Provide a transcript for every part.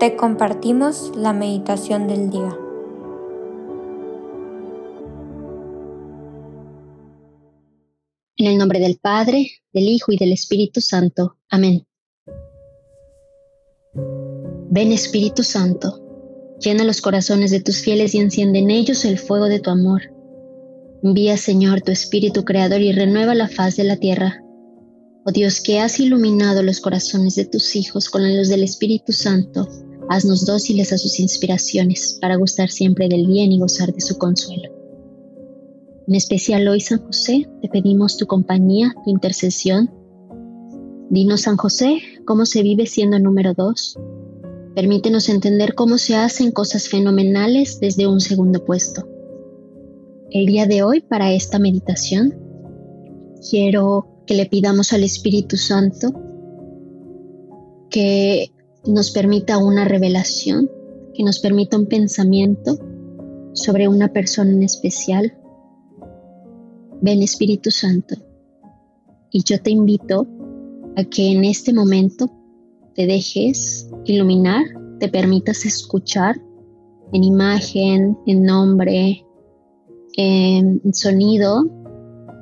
te compartimos la meditación del día. En el nombre del Padre, del Hijo y del Espíritu Santo. Amén. Ven Espíritu Santo, llena los corazones de tus fieles y enciende en ellos el fuego de tu amor. Envía Señor tu Espíritu Creador y renueva la faz de la tierra. Oh Dios que has iluminado los corazones de tus hijos con la luz del Espíritu Santo, haznos dóciles a sus inspiraciones para gustar siempre del bien y gozar de su consuelo. En especial hoy, San José, te pedimos tu compañía, tu intercesión. Dinos, San José, cómo se vive siendo número dos. Permítenos entender cómo se hacen cosas fenomenales desde un segundo puesto. El día de hoy, para esta meditación, quiero que le pidamos al Espíritu Santo que nos permita una revelación, que nos permita un pensamiento sobre una persona en especial. Ven Espíritu Santo. Y yo te invito a que en este momento te dejes iluminar, te permitas escuchar en imagen, en nombre, en sonido,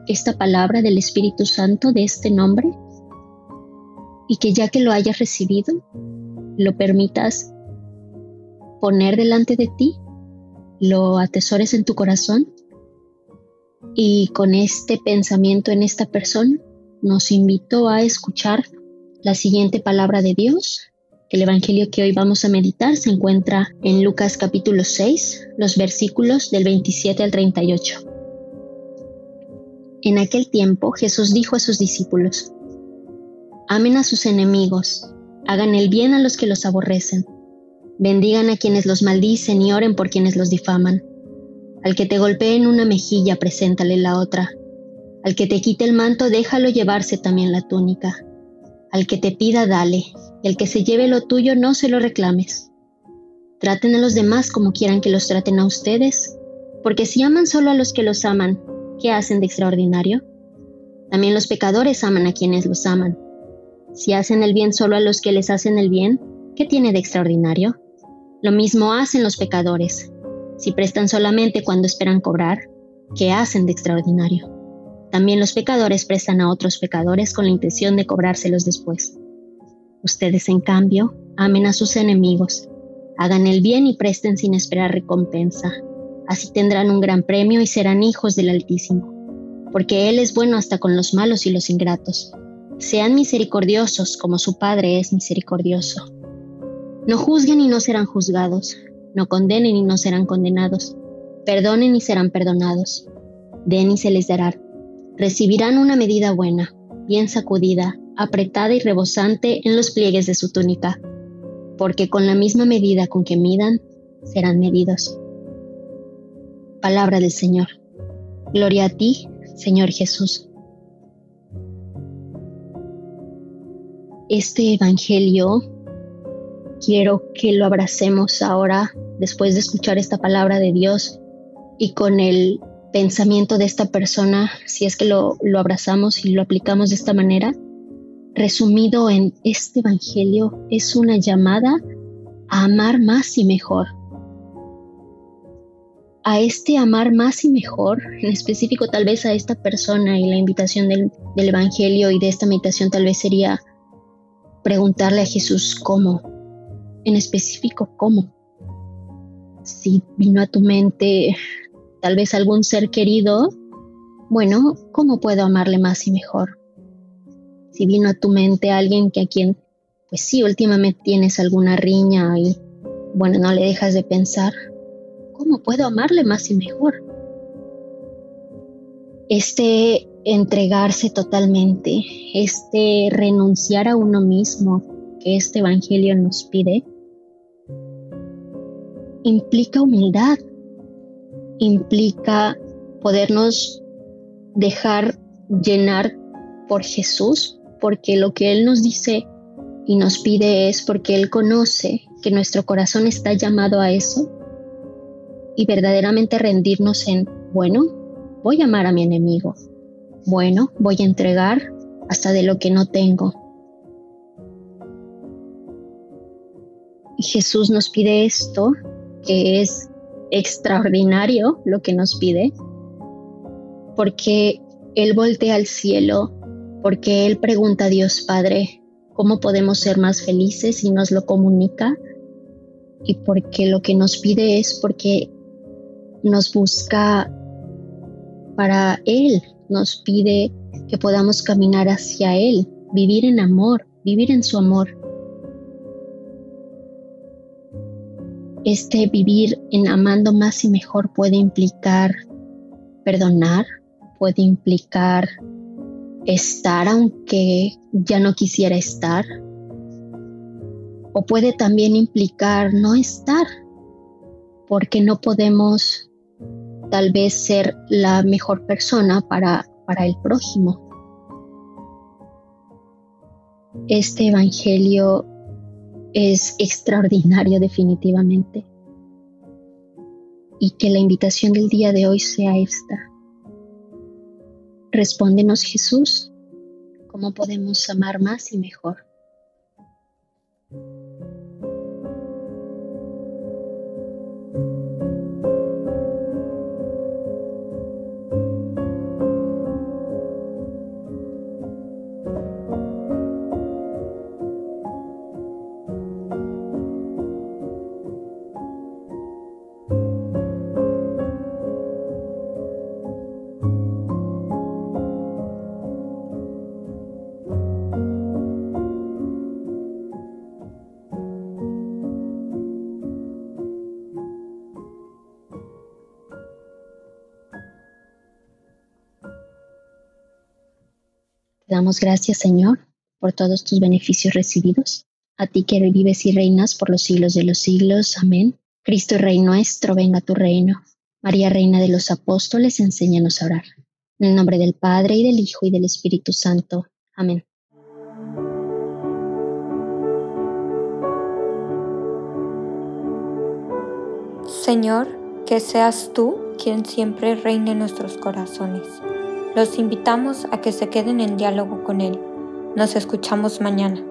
esta palabra del Espíritu Santo de este nombre y que ya que lo hayas recibido, lo permitas poner delante de ti, lo atesores en tu corazón y con este pensamiento en esta persona nos invito a escuchar la siguiente palabra de Dios. El Evangelio que hoy vamos a meditar se encuentra en Lucas capítulo 6, los versículos del 27 al 38. En aquel tiempo Jesús dijo a sus discípulos, Amen a sus enemigos, hagan el bien a los que los aborrecen, bendigan a quienes los maldicen y oren por quienes los difaman. Al que te golpee en una mejilla, preséntale la otra. Al que te quite el manto, déjalo llevarse también la túnica. Al que te pida, dale. El que se lleve lo tuyo, no se lo reclames. Traten a los demás como quieran que los traten a ustedes, porque si aman solo a los que los aman, ¿qué hacen de extraordinario? También los pecadores aman a quienes los aman. Si hacen el bien solo a los que les hacen el bien, ¿qué tiene de extraordinario? Lo mismo hacen los pecadores. Si prestan solamente cuando esperan cobrar, ¿qué hacen de extraordinario? También los pecadores prestan a otros pecadores con la intención de cobrárselos después. Ustedes, en cambio, amen a sus enemigos, hagan el bien y presten sin esperar recompensa. Así tendrán un gran premio y serán hijos del Altísimo, porque Él es bueno hasta con los malos y los ingratos. Sean misericordiosos como su Padre es misericordioso. No juzguen y no serán juzgados. No condenen y no serán condenados. Perdonen y serán perdonados. Den y se les dará. Recibirán una medida buena, bien sacudida, apretada y rebosante en los pliegues de su túnica, porque con la misma medida con que midan, serán medidos. Palabra del Señor. Gloria a ti, Señor Jesús. Este Evangelio quiero que lo abracemos ahora después de escuchar esta palabra de Dios y con el pensamiento de esta persona, si es que lo, lo abrazamos y lo aplicamos de esta manera, resumido en este Evangelio, es una llamada a amar más y mejor. A este amar más y mejor, en específico tal vez a esta persona y la invitación del, del Evangelio y de esta meditación tal vez sería preguntarle a Jesús cómo, en específico cómo. Si vino a tu mente tal vez algún ser querido, bueno, ¿cómo puedo amarle más y mejor? Si vino a tu mente alguien que a quien, pues sí, últimamente tienes alguna riña y, bueno, no le dejas de pensar, ¿cómo puedo amarle más y mejor? Este entregarse totalmente, este renunciar a uno mismo que este Evangelio nos pide, implica humildad, implica podernos dejar llenar por Jesús, porque lo que Él nos dice y nos pide es porque Él conoce que nuestro corazón está llamado a eso y verdaderamente rendirnos en, bueno, voy a amar a mi enemigo, bueno, voy a entregar hasta de lo que no tengo. Jesús nos pide esto, que es extraordinario lo que nos pide, porque Él voltea al cielo, porque Él pregunta a Dios Padre, ¿cómo podemos ser más felices y nos lo comunica? Y porque lo que nos pide es porque nos busca para Él, nos pide que podamos caminar hacia Él, vivir en amor, vivir en su amor. Este vivir en amando más y mejor puede implicar perdonar, puede implicar estar aunque ya no quisiera estar, o puede también implicar no estar, porque no podemos tal vez ser la mejor persona para, para el prójimo. Este Evangelio es extraordinario definitivamente. Y que la invitación del día de hoy sea esta. Respóndenos Jesús, ¿cómo podemos amar más y mejor? Te damos gracias, Señor, por todos tus beneficios recibidos. A ti que vives y reinas por los siglos de los siglos. Amén. Cristo Rey nuestro, venga tu reino. María, Reina de los Apóstoles, enséñanos a orar. En el nombre del Padre, y del Hijo, y del Espíritu Santo. Amén. Señor, que seas tú quien siempre reine en nuestros corazones los invitamos a que se queden en diálogo con Él. Nos escuchamos mañana.